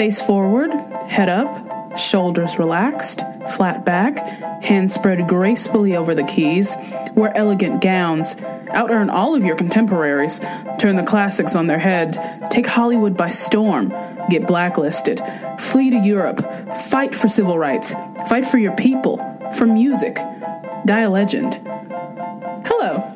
Face forward, head up, shoulders relaxed, flat back, hands spread gracefully over the keys. Wear elegant gowns. Out earn all of your contemporaries. Turn the classics on their head. Take Hollywood by storm. Get blacklisted. Flee to Europe. Fight for civil rights. Fight for your people. For music. Die a legend. Hello,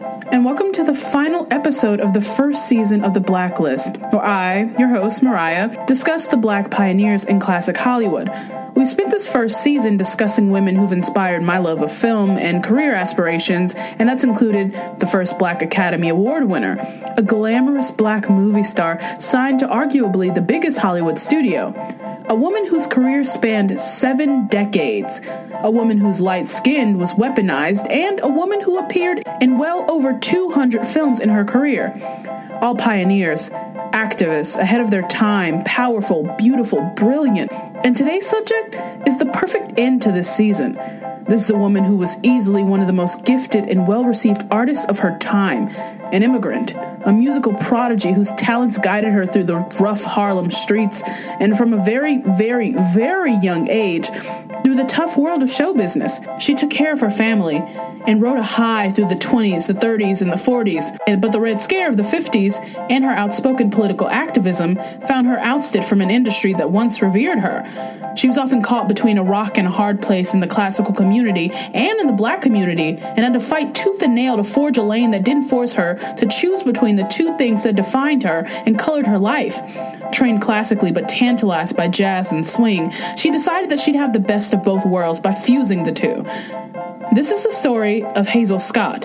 welcome to the final episode of the first season of The Blacklist, where I, your host, Mariah, discuss the black pioneers in classic Hollywood. We spent this first season discussing women who've inspired my love of film and career aspirations, and that's included the first Black Academy Award winner, a glamorous black movie star signed to arguably the biggest Hollywood studio, a woman whose career spanned seven decades, a woman whose light skin was weaponized, and a woman who appeared in well over 200 films in her career. All pioneers, activists, ahead of their time, powerful, beautiful, brilliant. And today's subject is the perfect end to this season. This is a woman who was easily one of the most gifted and well received artists of her time, an immigrant, a musical prodigy whose talents guided her through the rough Harlem streets, and from a very, very, very young age, through the tough world of show business. She took care of her family and rode a high through the 20s, the 30s, and the 40s. But the Red Scare of the 50s and her outspoken political activism found her ousted from an industry that once revered her. She was often caught between a rock and a hard place in the classical community and in the black community, and had to fight tooth and nail to forge a lane that didn't force her to choose between the two things that defined her and colored her life. Trained classically but tantalized by jazz and swing, she decided that she'd have the best of both worlds by fusing the two. This is the story of Hazel Scott,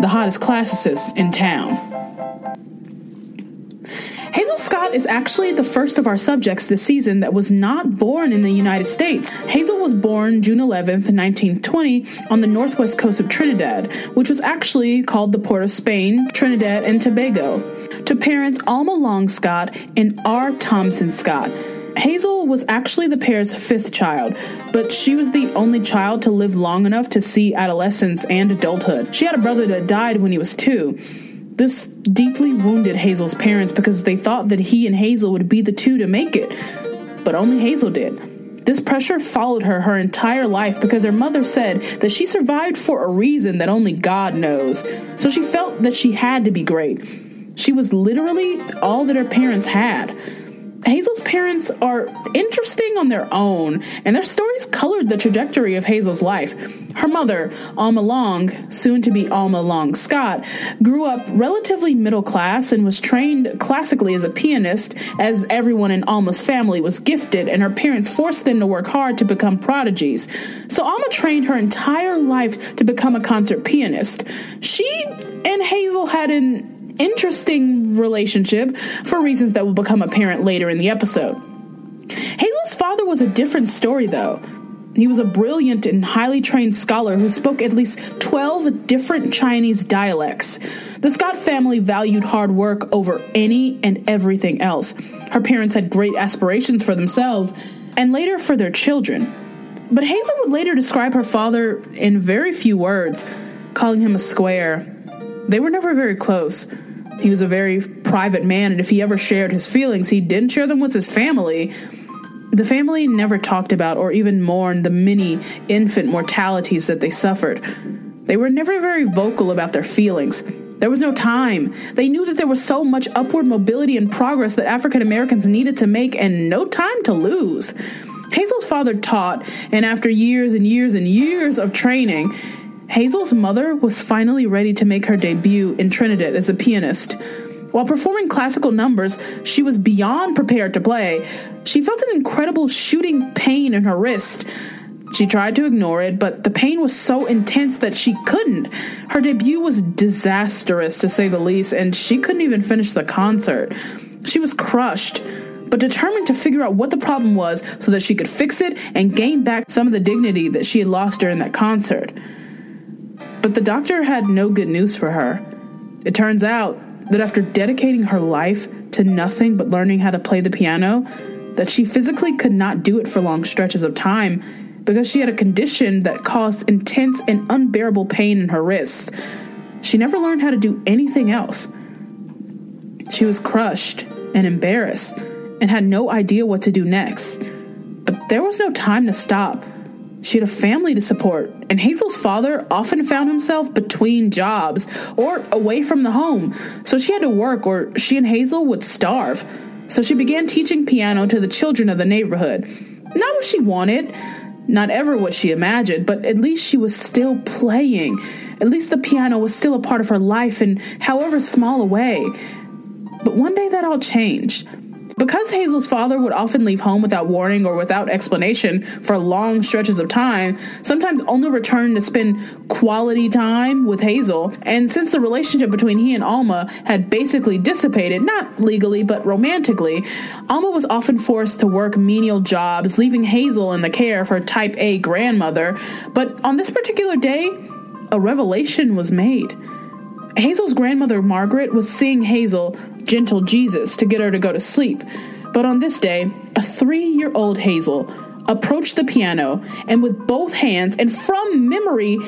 the hottest classicist in town. Hazel Scott is actually the first of our subjects this season that was not born in the United States. Hazel was born June 11th, 1920, on the northwest coast of Trinidad, which was actually called the Port of Spain, Trinidad and Tobago, to parents Alma Long Scott and R. Thompson Scott. Hazel was actually the pair's fifth child, but she was the only child to live long enough to see adolescence and adulthood. She had a brother that died when he was two. This deeply wounded Hazel's parents because they thought that he and Hazel would be the two to make it, but only Hazel did. This pressure followed her her entire life because her mother said that she survived for a reason that only God knows. So she felt that she had to be great. She was literally all that her parents had. Hazel's parents are interesting on their own, and their stories colored the trajectory of Hazel's life. Her mother, Alma Long, soon to be Alma Long Scott, grew up relatively middle class and was trained classically as a pianist, as everyone in Alma's family was gifted, and her parents forced them to work hard to become prodigies. So Alma trained her entire life to become a concert pianist. She and Hazel had an interesting relationship for reasons that will become apparent later in the episode. Hazel's father was a different story, though. He was a brilliant and highly trained scholar who spoke at least 12 different Chinese dialects. The Scott family valued hard work over any and everything else. Her parents had great aspirations for themselves and later for their children. But Hazel would later describe her father in very few words, calling him a square. They were never very close. He was a very private man, and if he ever shared his feelings, he didn't share them with his family. The family never talked about or even mourned the many infant mortalities that they suffered. They were never very vocal about their feelings. There was no time. They knew that there was so much upward mobility and progress that African Americans needed to make and no time to lose. Hazel's father taught, and after years and years and years of training, Hazel's mother was finally ready to make her debut in Trinidad as a pianist. While performing classical numbers she was beyond prepared to play, she felt an incredible shooting pain in her wrist. She tried to ignore it, but the pain was so intense that she couldn't. Her debut was disastrous, to say the least, and she couldn't even finish the concert. She was crushed, but determined to figure out what the problem was so that she could fix it and gain back some of the dignity that she had lost during that concert. But the doctor had no good news for her. It turns out that after dedicating her life to nothing but learning how to play the piano, that she physically could not do it for long stretches of time because she had a condition that caused intense and unbearable pain in her wrists. She never learned how to do anything else. She was crushed and embarrassed and had no idea what to do next. But there was no time to stop. She had a family to support, and Hazel's father often found himself between jobs or away from the home, so she had to work or she and Hazel would starve. So she began teaching piano to the children of the neighborhood. Not what she wanted, not ever what she imagined, but at least she was still playing. At least the piano was still a part of her life in however small a way. But one day that all changed. Because Hazel's father would often leave home without warning or without explanation for long stretches of time, sometimes only return to spend quality time with Hazel, and since the relationship between he and Alma had basically dissipated, not legally but romantically, Alma was often forced to work menial jobs, leaving Hazel in the care of her type A grandmother. But on this particular day, a revelation was made. Hazel's grandmother, Margaret, was seeing Hazel, gentle Jesus, to get her to go to sleep. But on this day, a three year old Hazel approached the piano and with both hands and from memory,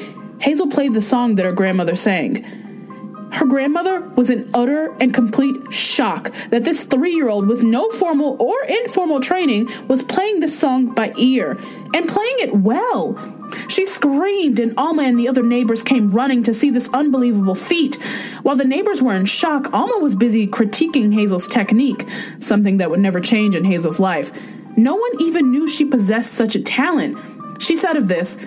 Hazel played the song that her grandmother sang. Her grandmother was in utter and complete shock that this three year old with no formal or informal training was playing this song by ear and playing it well. She screamed, and Alma and the other neighbors came running to see this unbelievable feat. While the neighbors were in shock, Alma was busy critiquing Hazel's technique, something that would never change in Hazel's life. No one even knew she possessed such a talent. She said of this,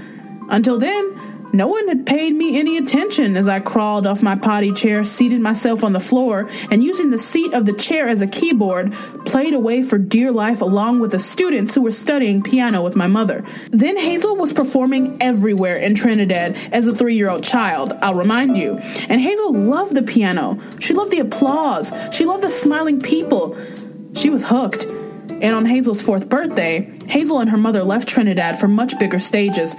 Until then, no one had paid me any attention as I crawled off my potty chair, seated myself on the floor, and using the seat of the chair as a keyboard, played away for dear life along with the students who were studying piano with my mother. Then Hazel was performing everywhere in Trinidad as a three year old child, I'll remind you. And Hazel loved the piano. She loved the applause. She loved the smiling people. She was hooked. And on Hazel's fourth birthday, Hazel and her mother left Trinidad for much bigger stages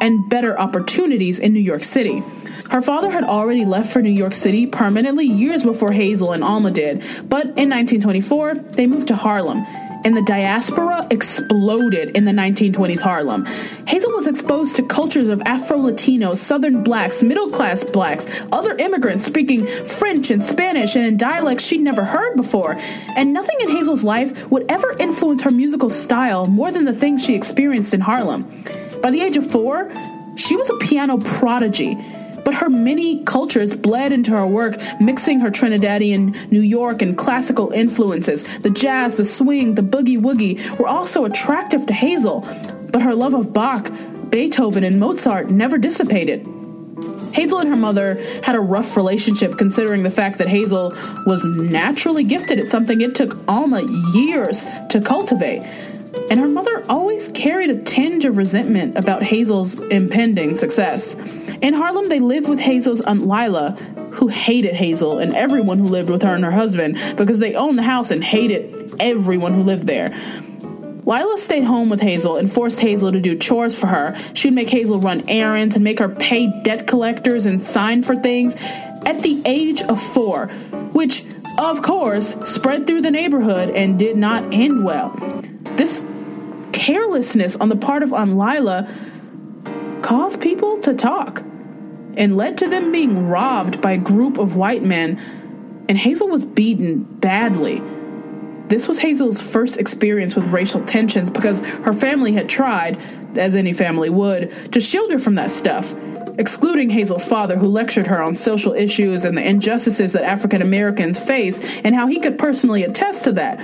and better opportunities in New York City. Her father had already left for New York City permanently years before Hazel and Alma did, but in 1924, they moved to Harlem. And the diaspora exploded in the 1920s Harlem. Hazel was exposed to cultures of Afro Latinos, Southern blacks, middle class blacks, other immigrants speaking French and Spanish and in dialects she'd never heard before. And nothing in Hazel's life would ever influence her musical style more than the things she experienced in Harlem. By the age of four, she was a piano prodigy, but her many cultures bled into her work, mixing her Trinidadian, New York, and classical influences. The jazz, the swing, the boogie woogie were also attractive to Hazel, but her love of Bach, Beethoven, and Mozart never dissipated. Hazel and her mother had a rough relationship considering the fact that Hazel was naturally gifted at something it took Alma years to cultivate and her mother always carried a tinge of resentment about Hazel's impending success. In Harlem, they lived with Hazel's Aunt Lila, who hated Hazel and everyone who lived with her and her husband because they owned the house and hated everyone who lived there. Lila stayed home with Hazel and forced Hazel to do chores for her. She'd make Hazel run errands and make her pay debt collectors and sign for things at the age of four, which, of course, spread through the neighborhood and did not end well. This carelessness on the part of Aunt Lila caused people to talk and led to them being robbed by a group of white men, and Hazel was beaten badly. This was Hazel's first experience with racial tensions because her family had tried, as any family would, to shield her from that stuff, excluding Hazel's father, who lectured her on social issues and the injustices that African Americans face, and how he could personally attest to that.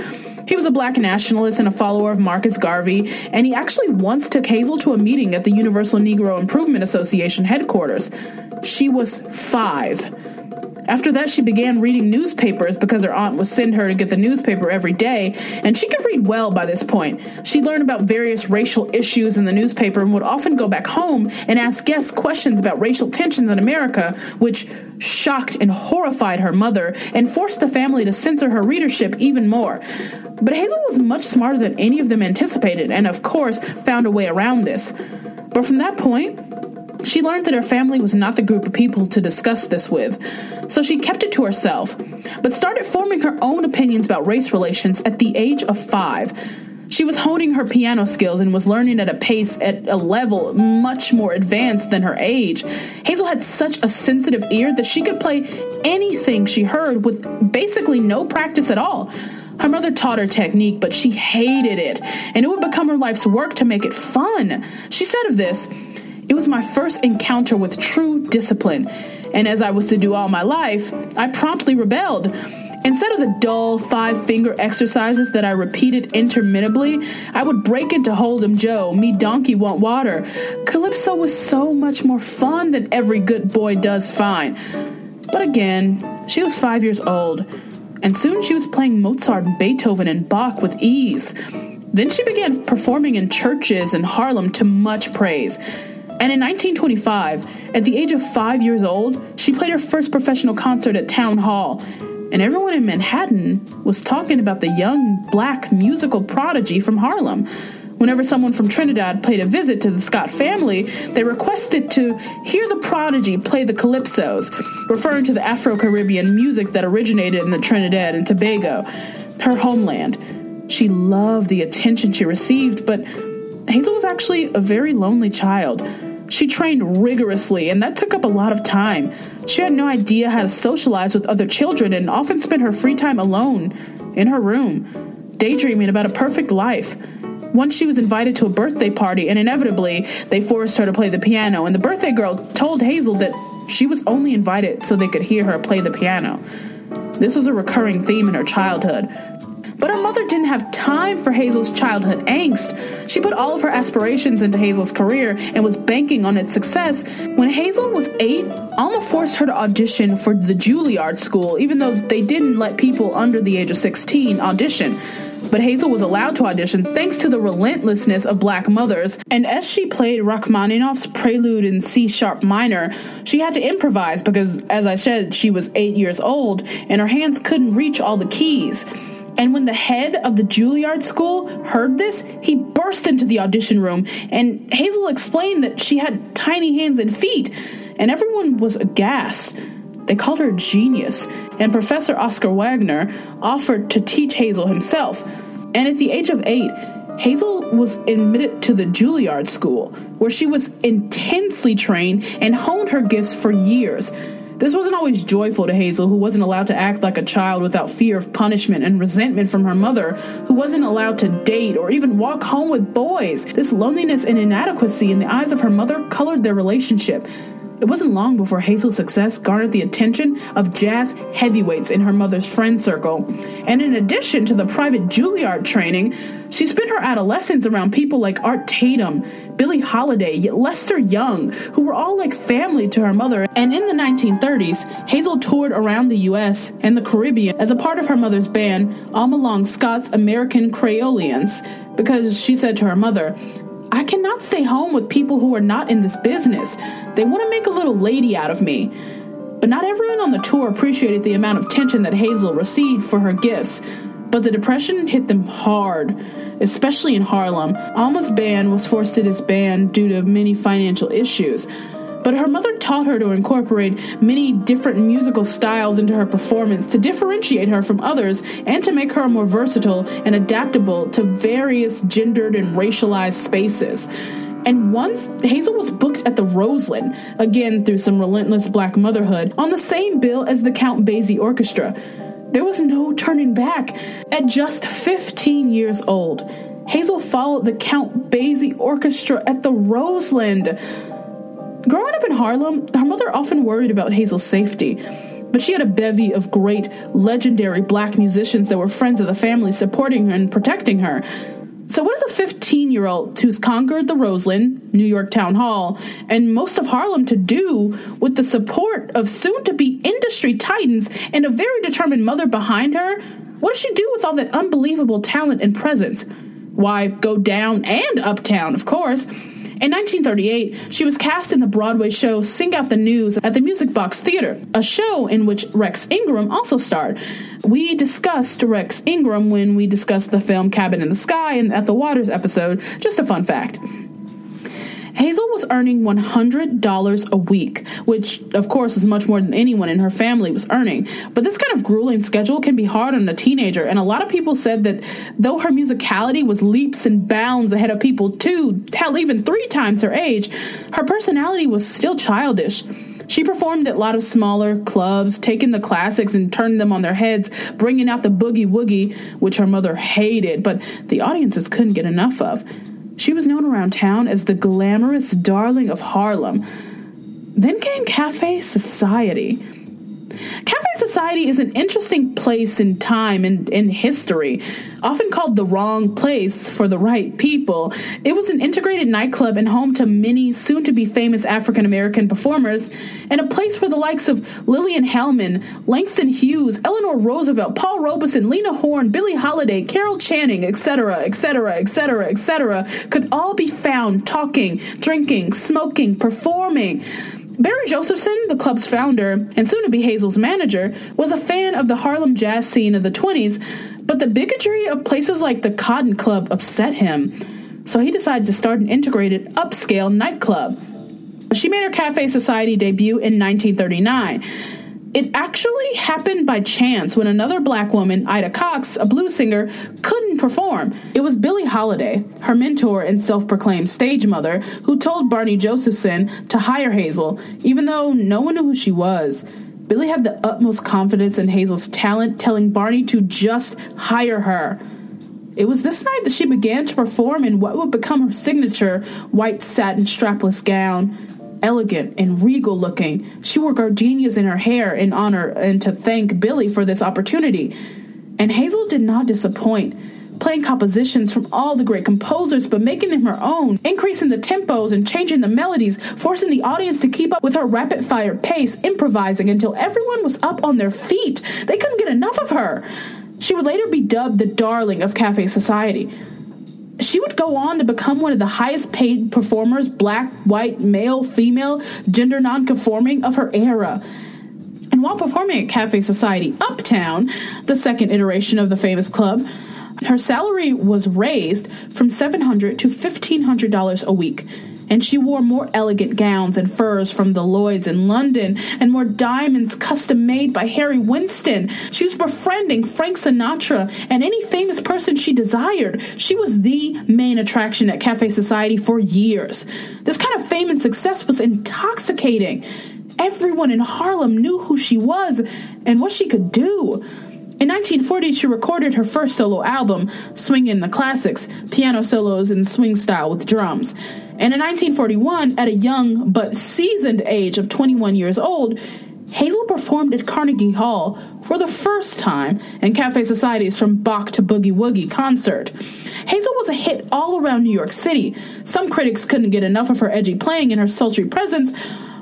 He was a black nationalist and a follower of Marcus Garvey, and he actually once took Hazel to a meeting at the Universal Negro Improvement Association headquarters. She was five. After that, she began reading newspapers because her aunt would send her to get the newspaper every day, and she could read well by this point. She learned about various racial issues in the newspaper and would often go back home and ask guests questions about racial tensions in America, which shocked and horrified her mother and forced the family to censor her readership even more. But Hazel was much smarter than any of them anticipated, and of course, found a way around this. But from that point, she learned that her family was not the group of people to discuss this with, so she kept it to herself, but started forming her own opinions about race relations at the age of five. She was honing her piano skills and was learning at a pace at a level much more advanced than her age. Hazel had such a sensitive ear that she could play anything she heard with basically no practice at all. Her mother taught her technique, but she hated it, and it would become her life's work to make it fun. She said of this, It was my first encounter with true discipline, and as I was to do all my life, I promptly rebelled. Instead of the dull five finger exercises that I repeated interminably, I would break into Hold'em Joe, me donkey want water. Calypso was so much more fun than every good boy does fine. But again, she was five years old, and soon she was playing Mozart, Beethoven, and Bach with ease. Then she began performing in churches in Harlem to much praise. And in 1925, at the age of five years old, she played her first professional concert at Town Hall and everyone in Manhattan was talking about the young black musical prodigy from Harlem. Whenever someone from Trinidad paid a visit to the Scott family, they requested to hear the prodigy play the calypsos, referring to the Afro Caribbean music that originated in the Trinidad and Tobago, her homeland. She loved the attention she received, but Hazel was actually a very lonely child. She trained rigorously, and that took up a lot of time. She had no idea how to socialize with other children and often spent her free time alone in her room, daydreaming about a perfect life. Once she was invited to a birthday party, and inevitably, they forced her to play the piano, and the birthday girl told Hazel that she was only invited so they could hear her play the piano. This was a recurring theme in her childhood. But her mother didn't have time for Hazel's childhood angst. She put all of her aspirations into Hazel's career and was banking on its success. When Hazel was eight, Alma forced her to audition for the Juilliard School, even though they didn't let people under the age of 16 audition. But Hazel was allowed to audition thanks to the relentlessness of black mothers. And as she played Rachmaninoff's Prelude in C sharp minor, she had to improvise because, as I said, she was eight years old and her hands couldn't reach all the keys. And when the head of the Juilliard school heard this, he burst into the audition room, and Hazel explained that she had tiny hands and feet, and everyone was aghast. They called her a genius, and Professor Oscar Wagner offered to teach Hazel himself. And at the age of eight, Hazel was admitted to the Juilliard School, where she was intensely trained and honed her gifts for years. This wasn't always joyful to Hazel, who wasn't allowed to act like a child without fear of punishment and resentment from her mother, who wasn't allowed to date or even walk home with boys. This loneliness and inadequacy in the eyes of her mother colored their relationship. It wasn't long before Hazel's success garnered the attention of jazz heavyweights in her mother's friend circle. And in addition to the private Juilliard training, she spent her adolescence around people like Art Tatum, Billie Holiday, Lester Young, who were all like family to her mother. And in the 1930s, Hazel toured around the US and the Caribbean as a part of her mother's band, Alma Long Scott's American Creoleans, because she said to her mother, I cannot stay home with people who are not in this business. They want to make a little lady out of me. But not everyone on the tour appreciated the amount of attention that Hazel received for her gifts. But the depression hit them hard, especially in Harlem. Alma's band was forced to disband due to many financial issues. But her mother taught her to incorporate many different musical styles into her performance to differentiate her from others and to make her more versatile and adaptable to various gendered and racialized spaces. And once Hazel was booked at the Roseland, again through some relentless black motherhood, on the same bill as the Count Basie Orchestra. There was no turning back. At just 15 years old, Hazel followed the Count Basie Orchestra at the Roseland. Growing up in Harlem, her mother often worried about Hazel's safety, but she had a bevy of great, legendary black musicians that were friends of the family supporting her and protecting her. So, what does a 15 year old who's conquered the Roseland, New York Town Hall, and most of Harlem to do with the support of soon to be industry titans and a very determined mother behind her? What does she do with all that unbelievable talent and presence? Why, go down and uptown, of course. In 1938, she was cast in the Broadway show Sing Out the News at the Music Box Theater, a show in which Rex Ingram also starred. We discussed Rex Ingram when we discussed the film Cabin in the Sky and Ethel Waters episode. Just a fun fact. Hazel was earning $100 a week, which, of course, is much more than anyone in her family was earning. But this kind of grueling schedule can be hard on a teenager, and a lot of people said that though her musicality was leaps and bounds ahead of people two, hell, even three times her age, her personality was still childish. She performed at a lot of smaller clubs, taking the classics and turning them on their heads, bringing out the boogie woogie, which her mother hated, but the audiences couldn't get enough of. She was known around town as the glamorous darling of Harlem. Then came Cafe Society. Cafe Society is an interesting place in time and in history, often called the wrong place for the right people. It was an integrated nightclub and home to many soon to be famous African American performers, and a place where the likes of Lillian Hellman, Langston Hughes, Eleanor Roosevelt, Paul Robeson, Lena Horne, Billie Holiday, Carol Channing, etc., etc., etc., etc., could all be found talking, drinking, smoking, performing. Barney Josephson, the club's founder and soon to be Hazel's manager, was a fan of the Harlem jazz scene of the 20s, but the bigotry of places like the Cotton Club upset him. So he decided to start an integrated upscale nightclub. She made her Cafe Society debut in 1939. It actually happened by chance when another black woman, Ida Cox, a blues singer, couldn't perform. It was Billie Holiday, her mentor and self proclaimed stage mother, who told Barney Josephson to hire Hazel, even though no one knew who she was. Billie had the utmost confidence in Hazel's talent, telling Barney to just hire her. It was this night that she began to perform in what would become her signature white satin strapless gown elegant and regal looking. She wore gardenias in her hair in honor and to thank Billie for this opportunity. And Hazel did not disappoint, playing compositions from all the great composers but making them her own, increasing the tempos and changing the melodies, forcing the audience to keep up with her rapid fire pace, improvising until everyone was up on their feet. They couldn't get enough of her. She would later be dubbed the darling of Cafe Society she would go on to become one of the highest paid performers, black, white, male, female, gender nonconforming of her era. And while performing at Cafe Society Uptown, the second iteration of the famous club, her salary was raised from 700 to $1,500 a week and she wore more elegant gowns and furs from the Lloyds in London and more diamonds custom made by Harry Winston. She was befriending Frank Sinatra and any famous person she desired. She was the main attraction at Cafe Society for years. This kind of fame and success was intoxicating. Everyone in Harlem knew who she was and what she could do. In 1940, she recorded her first solo album, Swingin' the Classics, piano solos in swing style with drums. And in 1941, at a young but seasoned age of 21 years old, Hazel performed at Carnegie Hall for the first time in Cafe Society's From Bach to Boogie Woogie concert. Hazel was a hit all around New York City. Some critics couldn't get enough of her edgy playing and her sultry presence,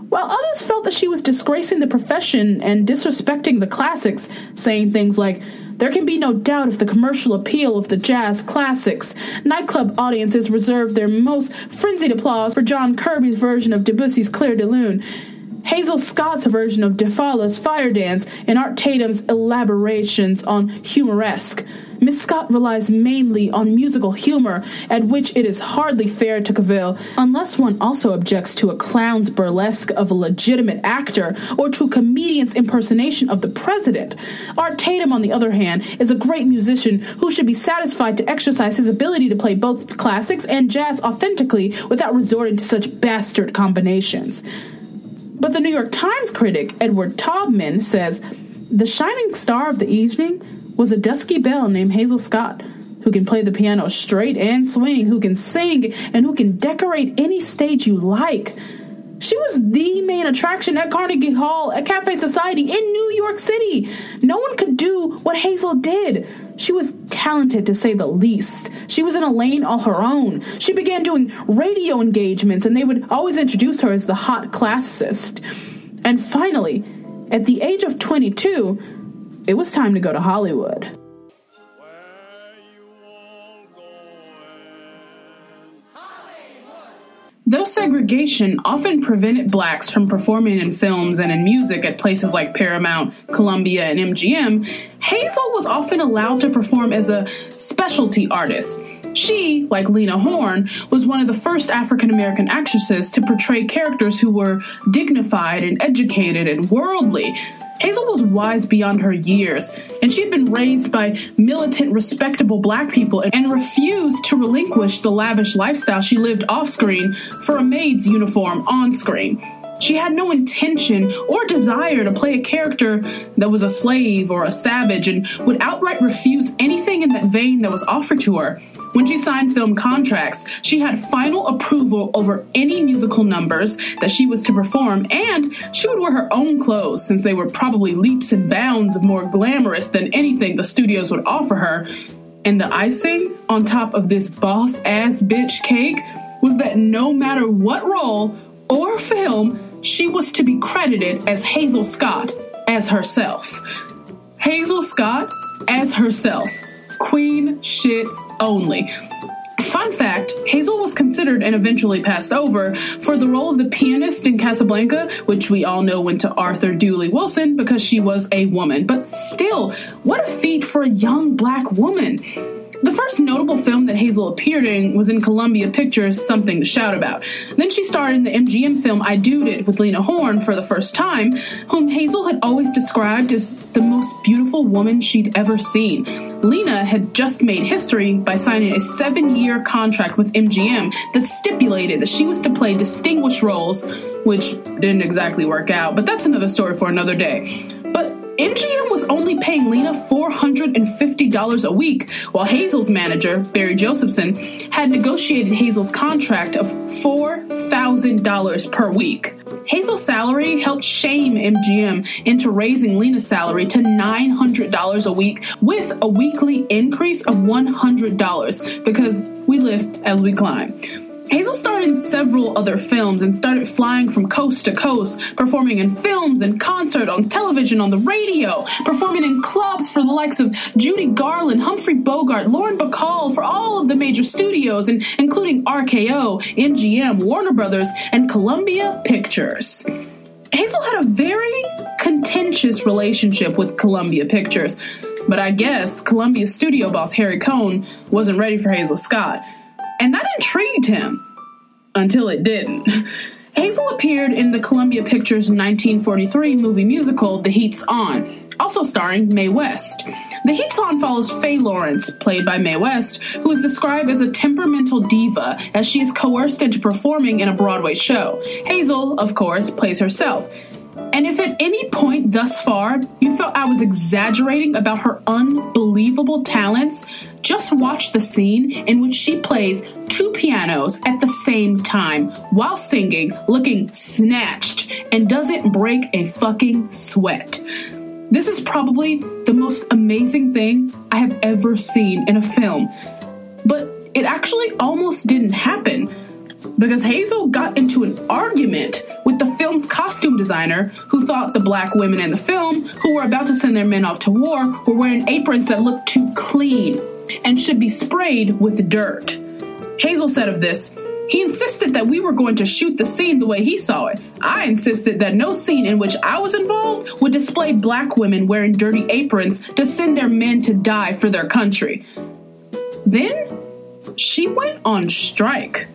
while others felt that she was disgracing the profession and disrespecting the classics, saying things like, there can be no doubt of the commercial appeal of the jazz classics. Nightclub audiences reserved their most frenzied applause for John Kirby's version of Debussy's Clair de Lune. Hazel Scott's version of De Falla's Fire Dance, and Art Tatum's elaborations on Humoresque. Miss Scott relies mainly on musical humor, at which it is hardly fair to cavil, unless one also objects to a clown's burlesque of a legitimate actor or to a comedian's impersonation of the president. Art Tatum, on the other hand, is a great musician who should be satisfied to exercise his ability to play both classics and jazz authentically without resorting to such bastard combinations. But the New York Times critic, Edward Taubman, says the shining star of the evening was a dusky belle named Hazel Scott, who can play the piano straight and swing, who can sing, and who can decorate any stage you like. She was the main attraction at Carnegie Hall, at Cafe Society in New York City. No one could do what Hazel did. She was talented to say the least. She was in a lane all her own. She began doing radio engagements, and they would always introduce her as the hot classicist. And finally, at the age of 22, it was time to go to Hollywood. Though segregation often prevented blacks from performing in films and in music at places like Paramount, Columbia, and MGM, Hazel was often allowed to perform as a specialty artist. She, like Lena Horne, was one of the first African American actresses to portray characters who were dignified and educated and worldly, Hazel was wise beyond her years, and she had been raised by militant, respectable black people and refused to relinquish the lavish lifestyle she lived off screen for a maid's uniform on screen. She had no intention or desire to play a character that was a slave or a savage and would outright refuse anything in that vein that was offered to her. When she signed film contracts, she had final approval over any musical numbers that she was to perform, and she would wear her own clothes since they were probably leaps and bounds more glamorous than anything the studios would offer her. And the icing on top of this boss ass bitch cake was that no matter what role or film, she was to be credited as Hazel Scott as herself. Hazel Scott as herself. Queen shit only. Fun fact Hazel was considered and eventually passed over for the role of the pianist in Casablanca, which we all know went to Arthur Dooley Wilson because she was a woman. But still, what a feat for a young black woman. The first notable film that Hazel appeared in was in Columbia Pictures' Something to Shout About. Then she starred in the MGM film I Dood It with Lena Horne for the first time, whom Hazel had always described as the most beautiful woman she'd ever seen. Lena had just made history by signing a seven year contract with MGM that stipulated that she was to play distinguished roles, which didn't exactly work out, but that's another story for another day. MGM was only paying Lena $450 a week, while Hazel's manager, Barney Josephson, had negotiated Hazel's contract of $4,000 per week. Hazel's salary helped shame MGM into raising Lena's salary to $900 a week with a weekly increase of $100 because we lift as we climb. Hazel starred in several other films and started flying from coast to coast, performing in films and concert, on television, on the radio, performing in clubs for the likes of Judy Garland, Humphrey Bogart, Lauren Bacall for all of the major studios, and including RKO, MGM, Warner Brothers, and Columbia Pictures. Hazel had a very contentious relationship with Columbia Pictures, but I guess Columbia studio boss Harry Cohn wasn't ready for Hazel Scott and that intrigued him until it didn't. Hazel appeared in the Columbia Pictures 1943 movie musical The Heat's On, also starring Mae West. The Heat's On follows Faye Lawrence, played by Mae West, who is described as a temperamental diva as she is coerced into performing in a Broadway show. Hazel, of course, plays herself. And if at any point thus far you felt I was exaggerating about her unbelievable talents, just watch the scene in which she plays two pianos at the same time while singing, looking snatched, and doesn't break a fucking sweat. This is probably the most amazing thing I have ever seen in a film. But it actually almost didn't happen because Hazel got into an argument with the film's costume designer who thought the black women in the film who were about to send their men off to war were wearing aprons that looked too clean and should be sprayed with dirt. Hazel said of this, he insisted that we were going to shoot the scene the way he saw it. I insisted that no scene in which I was involved would display black women wearing dirty aprons to send their men to die for their country. Then she went on strike.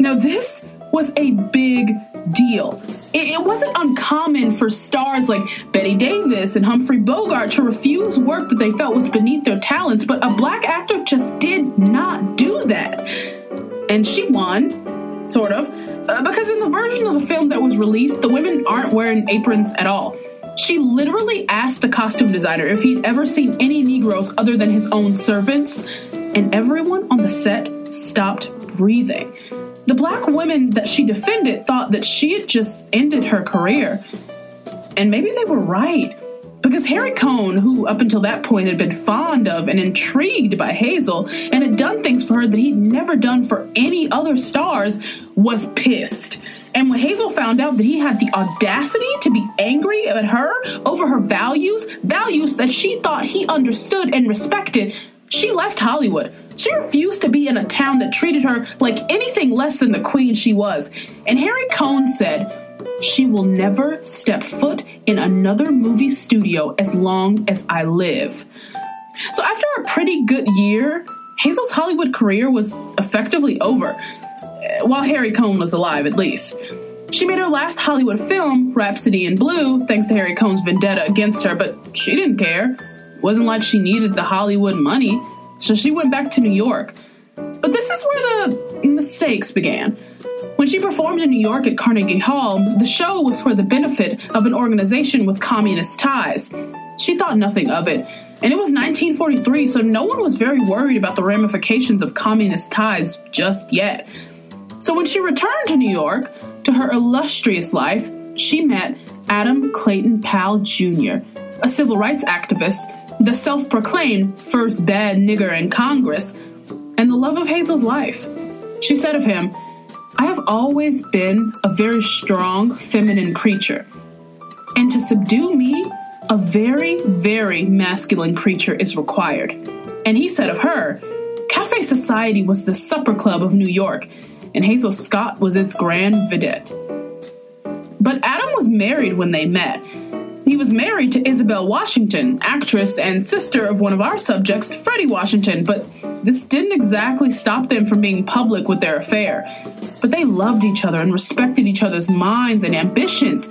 Now, this was a big deal. It, wasn't uncommon for stars like Bette Davis and Humphrey Bogart to refuse work that they felt was beneath their talents, but a black actor just did not do that. And she won, sort of, uh, because in the version of the film that was released, the women aren't wearing aprons at all. She literally asked the costume designer if he'd ever seen any Negroes other than his own servants, and everyone on the set stopped breathing. The black women that she defended thought that she had just ended her career. And maybe they were right. Because Harry Cohn, who up until that point had been fond of and intrigued by Hazel and had done things for her that he'd never done for any other stars, was pissed. And when Hazel found out that he had the audacity to be angry at her over her values, values that she thought he understood and respected, she left Hollywood. She refused to be in a town that treated her like anything less than the queen she was. And Harry Cohn said, she will never step foot in another movie studio as long as I live. So, after a pretty good year, Hazel's Hollywood career was effectively over, uh, while Harry Cohn was alive at least. She made her last Hollywood film, Rhapsody in Blue, thanks to Harry Cohn's vendetta against her, but she didn't care. It wasn't like she needed the Hollywood money. So she went back to New York. But this is where the mistakes began. When she performed in New York at Carnegie Hall, the show was for the benefit of an organization with communist ties. She thought nothing of it, and it was 1943, so no one was very worried about the ramifications of communist ties just yet. So when she returned to New York, to her illustrious life, she met Adam Clayton Powell Jr., a civil rights activist, the self proclaimed first bad nigger in Congress, and the love of Hazel's life. She said of him, I have always been a very strong feminine creature, and to subdue me, a very, very masculine creature is required. And he said of her, Cafe Society was the supper club of New York, and Hazel Scott was its grand vedette. But Adam was married when they met. He was married to Isabel Washington, actress and sister of one of our subjects, Fredi Washington, but this didn't exactly stop them from being public with their affair. But they loved each other and respected each other's minds and ambitions.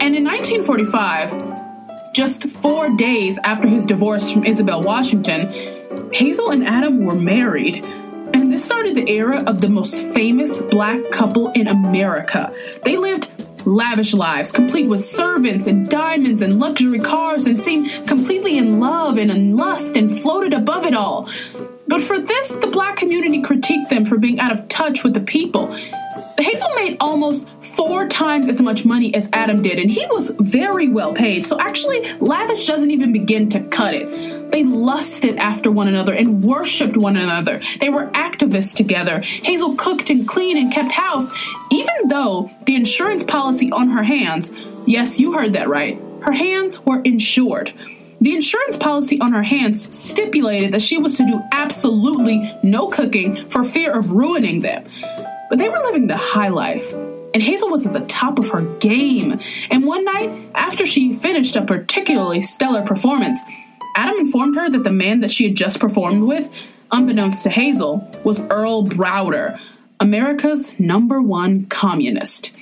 And in 1945, just four days after his divorce from Isabel Washington, Hazel and Adam were married. And this started the era of the most famous black couple in America. They lived lavish lives, complete with servants and diamonds and luxury cars, and seemed completely in love and in lust and floated above it all. But for this, the black community critiqued them for being out of touch with the people. Hazel made almost four times as much money as Adam did, and he was very well paid. So actually, lavish doesn't even begin to cut it. They lusted after one another and worshiped one another. They were activists together. Hazel cooked and cleaned and kept house, even though the insurance policy on her hands, yes, you heard that right, her hands were insured. The insurance policy on her hands stipulated that she was to do absolutely no cooking for fear of ruining them. But they were living the high life, and Hazel was at the top of her game. And one night, after she finished a particularly stellar performance, Adam informed her that the man that she had just performed with, unbeknownst to Hazel, was Earl Browder, America's number one communist.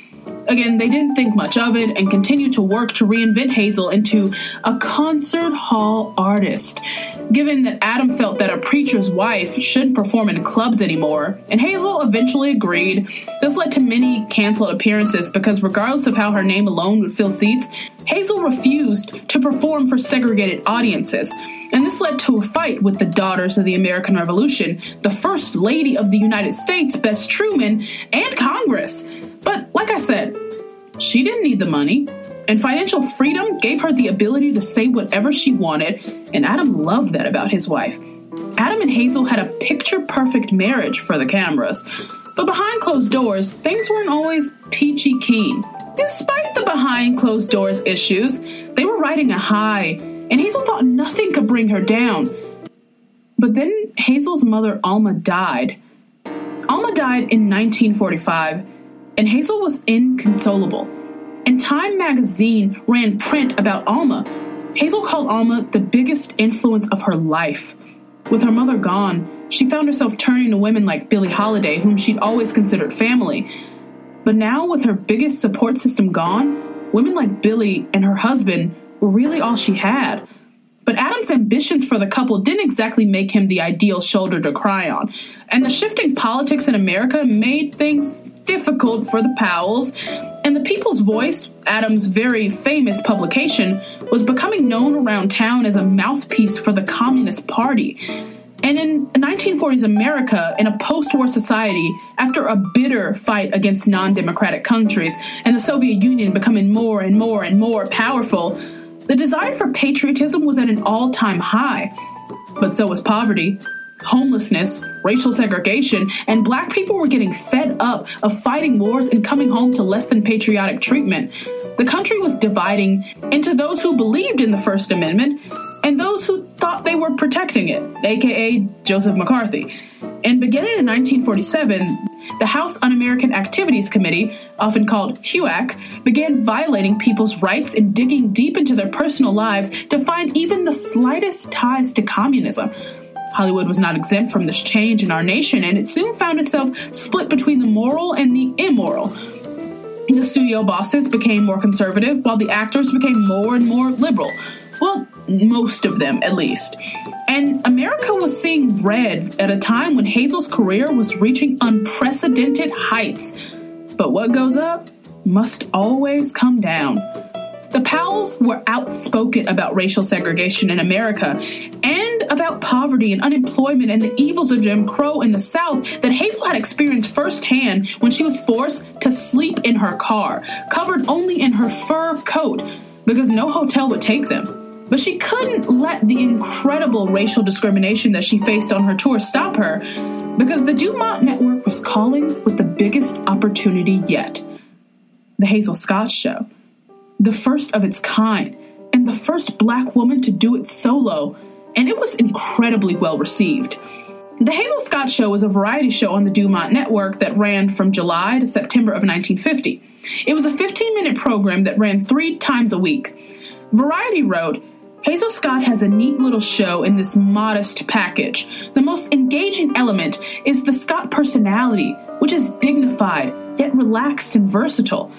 Again, they didn't think much of it and continued to work to reinvent Hazel into a concert hall artist. Given that Adam felt that a preacher's wife shouldn't perform in clubs anymore, and Hazel eventually agreed, this led to many canceled appearances because, regardless of how her name alone would fill seats, Hazel refused to perform for segregated audiences. And this led to a fight with the Daughters of the American Revolution, the First Lady of the United States, Bess Truman, and Congress. But like I said, she didn't need the money, and financial freedom gave her the ability to say whatever she wanted, and Adam loved that about his wife. Adam and Hazel had a picture perfect marriage for the cameras, but behind closed doors, things weren't always peachy keen. Despite the behind closed doors issues, they were riding a high, and Hazel thought nothing could bring her down. But then Hazel's mother, Alma, died. Alma died in 1945 and Hazel was inconsolable. And Time magazine ran print about Alma. Hazel called Alma the biggest influence of her life. With her mother gone, she found herself turning to women like Billie Holiday, whom she'd always considered family. But now, with her biggest support system gone, women like Billie and her husband were really all she had. But Adam's ambitions for the couple didn't exactly make him the ideal shoulder to cry on. And the shifting politics in America made things difficult for the Powells, and the People's Voice, Adams' very famous publication, was becoming known around town as a mouthpiece for the Communist Party. And in 1940s America, in a post war society, after a bitter fight against non democratic countries and the Soviet Union becoming more and more and more powerful, the desire for patriotism was at an all time high. But so was poverty, homelessness, racial segregation, and black people were getting fed up of fighting wars and coming home to less than patriotic treatment. The country was dividing into those who believed in the First Amendment and those who thought they were protecting it, aka Joseph McCarthy. And beginning in 1947, the House Un American Activities Committee, often called HUAC, began violating people's rights and digging deep into their personal lives to find even the slightest ties to communism. Hollywood was not exempt from this change in our nation, and it soon found itself split between the moral and the immoral. The studio bosses became more conservative, while the actors became more and more liberal. Well, most of them at least. And America was seeing red at a time when Hazel's career was reaching unprecedented heights. But what goes up must always come down. The Powells were outspoken about racial segregation in America and about poverty and unemployment and the evils of Jim Crow in the South that Hazel had experienced firsthand when she was forced to sleep in her car, covered only in her fur coat, because no hotel would take them. But she couldn't let the incredible racial discrimination that she faced on her tour stop her, because the Dumont Network was calling with the biggest opportunity yet the Hazel Scott Show the first of its kind, and the first black woman to do it solo, and it was incredibly well received. The Hazel Scott Show was a variety show on the Dumont Network that ran from July to September of 1950. It was a 15 minute program that ran three times a week. Variety wrote, Hazel Scott has a neat little show in this modest package. The most engaging element is the Scott personality, which is dignified, yet relaxed and versatile.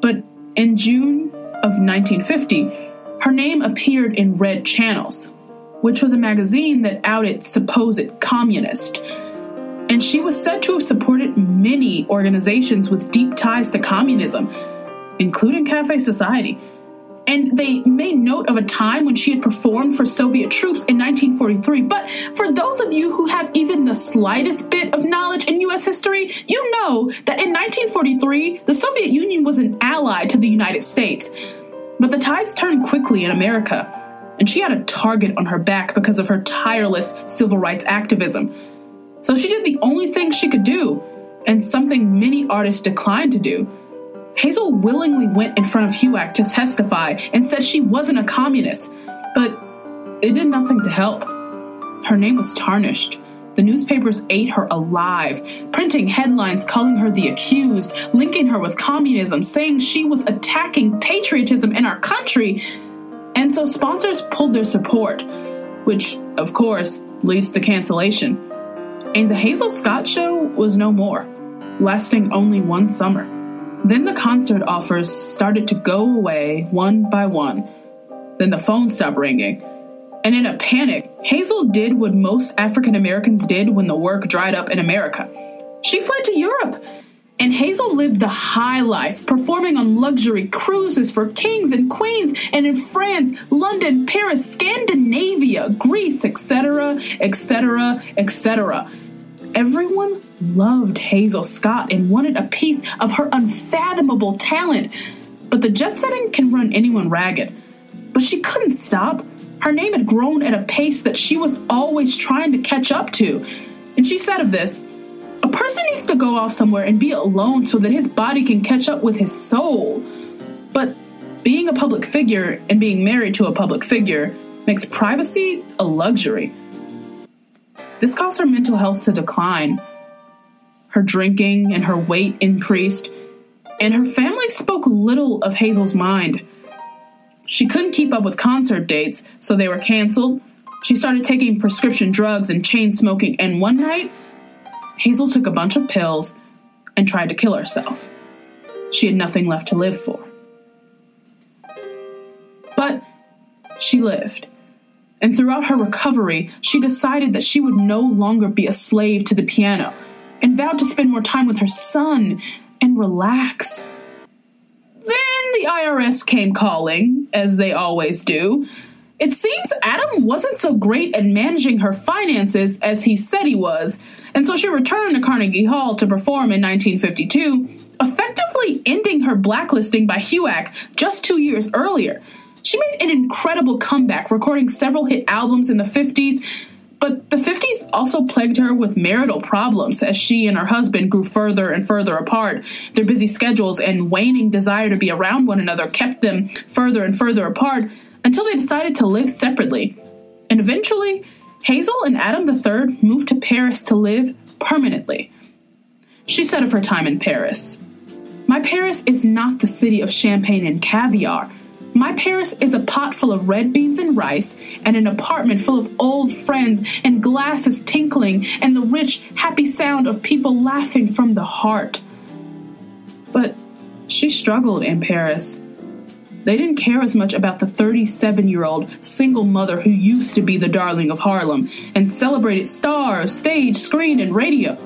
But in June of 1950, her name appeared in Red Channels, which was a magazine that outed supposed communist. And she was said to have supported many organizations with deep ties to communism, including Cafe Society. And they made note of a time when she had performed for Soviet troops in 1943. But for those of you who have even the slightest bit of knowledge in US history, you know that in 1943, the Soviet Union was an ally to the United States. But the tides turned quickly in America, and she had a target on her back because of her tireless civil rights activism. So she did the only thing she could do, and something many artists declined to do Hazel willingly went in front of HUAC to testify and said she wasn't a communist, but it did nothing to help. Her name was tarnished. The newspapers ate her alive, printing headlines calling her the accused, linking her with communism, saying she was attacking patriotism in our country. And so sponsors pulled their support, which, of course, leads to cancellation. And the Hazel Scott show was no more, lasting only one summer. Then the concert offers started to go away one by one. Then the phone stopped ringing. And in a panic, Hazel did what most African Americans did when the work dried up in America. She fled to Europe. And Hazel lived the high life, performing on luxury cruises for kings and queens, and in France, London, Paris, Scandinavia, Greece, etc., etc., etc. Everyone loved Hazel Scott and wanted a piece of her unfathomable talent. But the jet setting can run anyone ragged. But she couldn't stop. Her name had grown at a pace that she was always trying to catch up to. And she said of this, a person needs to go off somewhere and be alone so that his body can catch up with his soul. But being a public figure and being married to a public figure makes privacy a luxury. This caused her mental health to decline. Her drinking and her weight increased, and her family spoke little of Hazel's mind. She couldn't keep up with concert dates, so they were canceled. She started taking prescription drugs and chain smoking, and one night, Hazel took a bunch of pills and tried to kill herself. She had nothing left to live for. But she lived and throughout her recovery, she decided that she would no longer be a slave to the piano and vowed to spend more time with her son and relax. Then the IRS came calling, as they always do. It seems Adam wasn't so great at managing her finances as he said he was, and so she returned to Carnegie Hall to perform in 1952, effectively ending her blacklisting by HUAC just two years earlier. She made an incredible comeback, recording several hit albums in the 50s. But the 50s also plagued her with marital problems as she and her husband grew further and further apart. Their busy schedules and waning desire to be around one another kept them further and further apart until they decided to live separately. And eventually, Hazel and Adam III moved to Paris to live permanently. She said of her time in Paris My Paris is not the city of champagne and caviar. My Paris is a pot full of red beans and rice, and an apartment full of old friends, and glasses tinkling, and the rich, happy sound of people laughing from the heart. But she struggled in Paris. They didn't care as much about the 37 year old single mother who used to be the darling of Harlem and celebrated stars, stage, screen, and radio.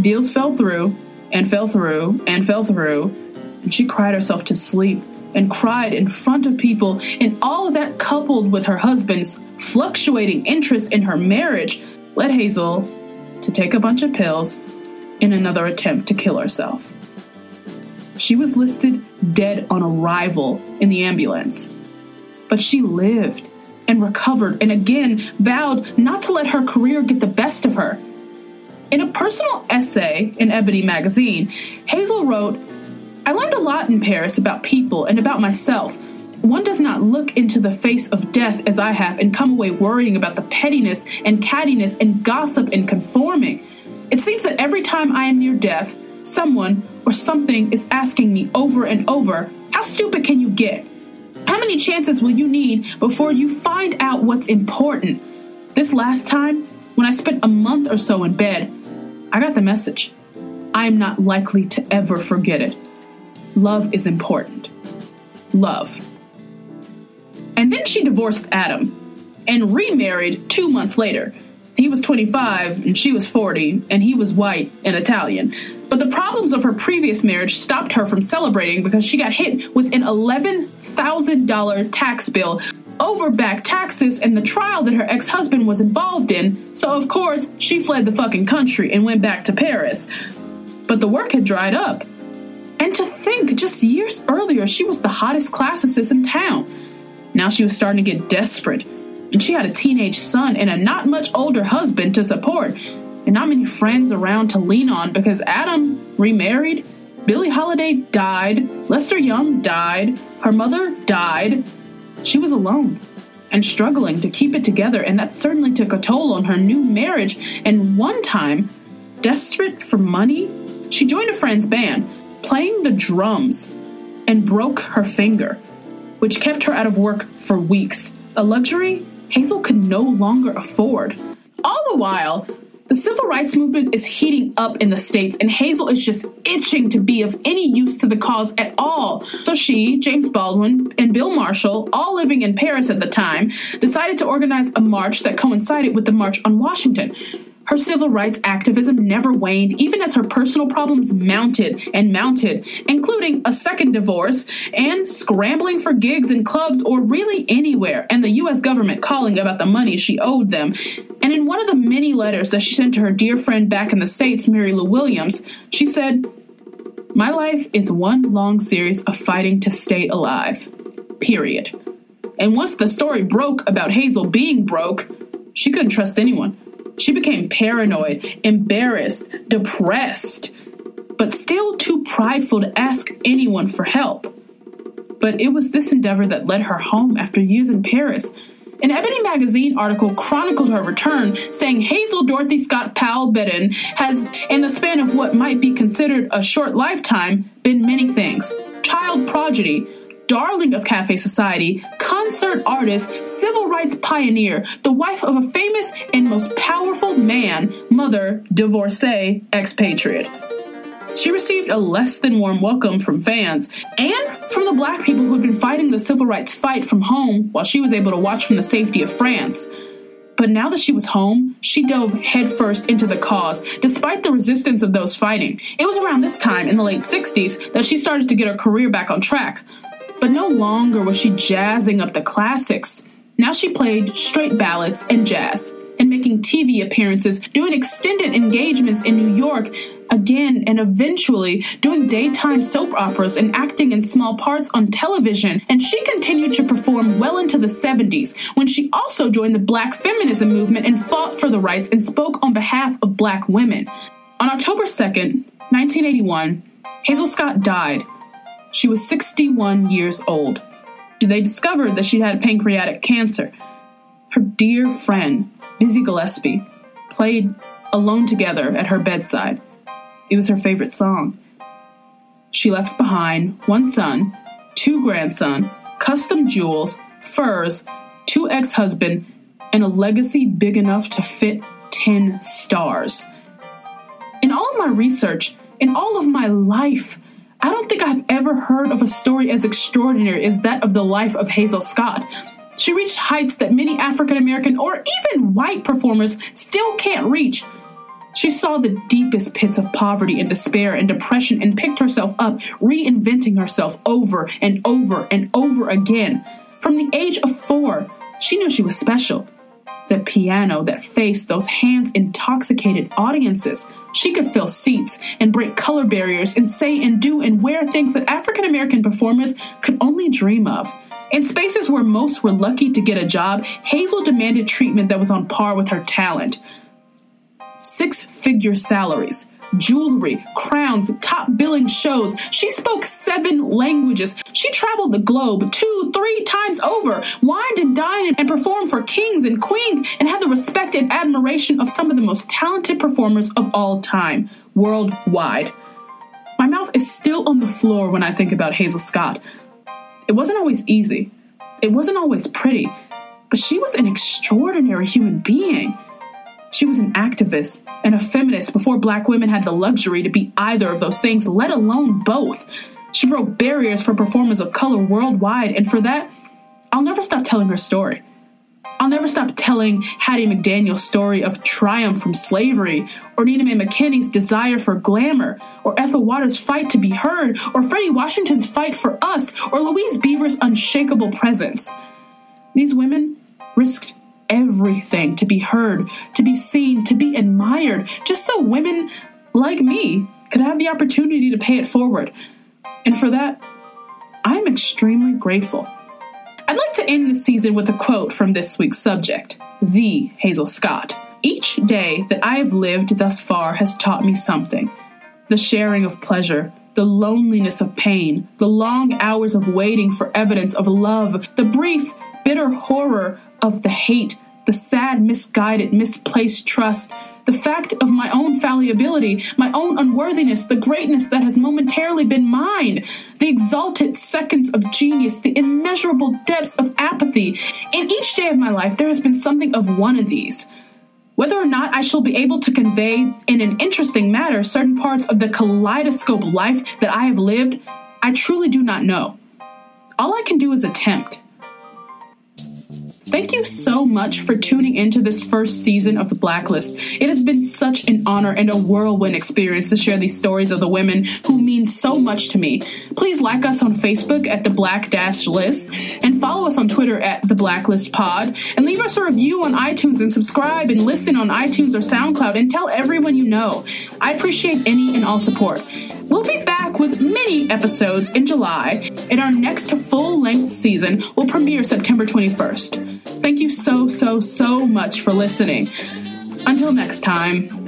Deals fell through, and fell through, and fell through, and she cried herself to sleep and cried in front of people, and all of that coupled with her husband's fluctuating interest in her marriage led Hazel to take a bunch of pills in another attempt to kill herself. She was listed dead on arrival in the ambulance. But she lived and recovered and again vowed not to let her career get the best of her. In a personal essay in Ebony magazine, Hazel wrote, I learned a lot in Paris about people and about myself. One does not look into the face of death as I have and come away worrying about the pettiness and cattiness and gossip and conforming. It seems that every time I am near death, someone or something is asking me over and over, How stupid can you get? How many chances will you need before you find out what's important? This last time, when I spent a month or so in bed, I got the message. I am not likely to ever forget it. Love is important. Love. And then she divorced Adam and remarried two months later he was 25 and she was 40, and he was white and Italian. But the problems of her previous marriage stopped her from celebrating because she got hit with an $11,000 tax bill over back taxes and the trial that her ex husband was involved in. So, of course, she fled the fucking country and went back to Paris. But the work had dried up. And to think, just years earlier, she was the hottest classicist in town. Now she was starting to get desperate and she had a teenage son and a not much older husband to support, and not many friends around to lean on because Adam remarried, Billie Holiday died, Lester Young died, her mother died. She was alone and struggling to keep it together, and that certainly took a toll on her new marriage. And one time, desperate for money, she joined a friend's band, playing the drums, and broke her finger, which kept her out of work for weeks. A luxury Hazel could no longer afford. All the while, the civil rights movement is heating up in the States, and Hazel is just itching to be of any use to the cause at all. So she, James Baldwin, and Bill Marshall, all living in Paris at the time, decided to organize a march that coincided with the March on Washington. Her civil rights activism never waned, even as her personal problems mounted and mounted, including a second divorce and scrambling for gigs in clubs or really anywhere, and the US government calling about the money she owed them. And in one of the many letters that she sent to her dear friend back in the States, Mary Lou Williams, she said, My life is one long series of fighting to stay alive. Period. And once the story broke about Hazel being broke, she couldn't trust anyone. She became paranoid, embarrassed, depressed, but still too prideful to ask anyone for help. But it was this endeavor that led her home after years in Paris. An Ebony magazine article chronicled her return, saying Hazel Dorothy Scott Powell Bedin has, in the span of what might be considered a short lifetime, been many things child prodigy, darling of cafe society, concert artist, civil rights pioneer, the wife of a famous and most powerful man, mother, divorcee, expatriate. She received a less than warm welcome from fans and from the black people who had been fighting the civil rights fight from home while she was able to watch from the safety of France. But now that she was home, she dove headfirst into the cause, despite the resistance of those fighting. It was around this time, in the late 60s, that she started to get her career back on track. But no longer was she jazzing up the classics. Now she played straight ballads and jazz, and making TV appearances, doing extended engagements in New York again, and eventually doing daytime soap operas and acting in small parts on television. And she continued to perform well into the 70s, when she also joined the black feminism movement and fought for the rights and spoke on behalf of black women. On October 2nd, 1981, Hazel Scott died she was 61 years old. They discovered that she had pancreatic cancer. Her dear friend, Dizzy Gillespie, played Alone Together at her bedside. It was her favorite song. She left behind one son, two grandson, custom jewels, furs, two ex husband, and a legacy big enough to fit 10 stars. In all of my research, in all of my life, I don't think I've ever heard of a story as extraordinary as that of the life of Hazel Scott. She reached heights that many African American or even white performers still can't reach. She saw the deepest pits of poverty and despair and depression and picked herself up, reinventing herself over and over and over again. From the age of four, she knew she was special. That piano, that face, those hands intoxicated audiences. She could fill seats and break color barriers and say and do and wear things that African American performers could only dream of. In spaces where most were lucky to get a job, Hazel demanded treatment that was on par with her talent. Six figure salaries, jewelry, crowns, top billing shows. She spoke seven languages. She traveled the globe two, three times over, wined and dined and performed for kings and queens, and had the respect and admiration of some of the most talented performers of all time, worldwide. My mouth is still on the floor when I think about Hazel Scott. It wasn't always easy, it wasn't always pretty, but she was an extraordinary human being. She was an activist and a feminist before black women had the luxury to be either of those things, let alone both. She broke barriers for performers of color worldwide, and for that, I'll never stop telling her story. I'll never stop telling Hattie McDaniel's story of triumph from slavery, or Nina Mae McKinney's desire for glamour, or Ethel Waters' fight to be heard, or Fredi Washington's fight for us, or Louise Beavers' unshakable presence. These women risked everything to be heard, to be seen, to be admired, just so women like me could have the opportunity to pay it forward. And for that, I'm extremely grateful. I'd like to end the season with a quote from this week's subject, the Hazel Scott. Each day that I have lived thus far has taught me something. The sharing of pleasure, the loneliness of pain, the long hours of waiting for evidence of love, the brief, bitter horror of the hate, the sad, misguided, misplaced trust, the fact of my own fallibility, my own unworthiness, the greatness that has momentarily been mine, the exalted seconds of genius, the immeasurable depths of apathy. In each day of my life, there has been something of one of these. Whether or not I shall be able to convey in an interesting manner certain parts of the kaleidoscope life that I have lived, I truly do not know. All I can do is attempt. Thank you so much for tuning into this first season of The Blacklist. It has been such an honor and a whirlwind experience to share these stories of the women who mean so much to me. Please like us on Facebook at The Black Dash List and follow us on Twitter at The Blacklist Pod and leave us a review on iTunes and subscribe and listen on iTunes or SoundCloud and tell everyone you know. I appreciate any and all support. We'll be back with many episodes in July, and our next full length season will premiere September 21st. Thank you so, so, so much for listening. Until next time.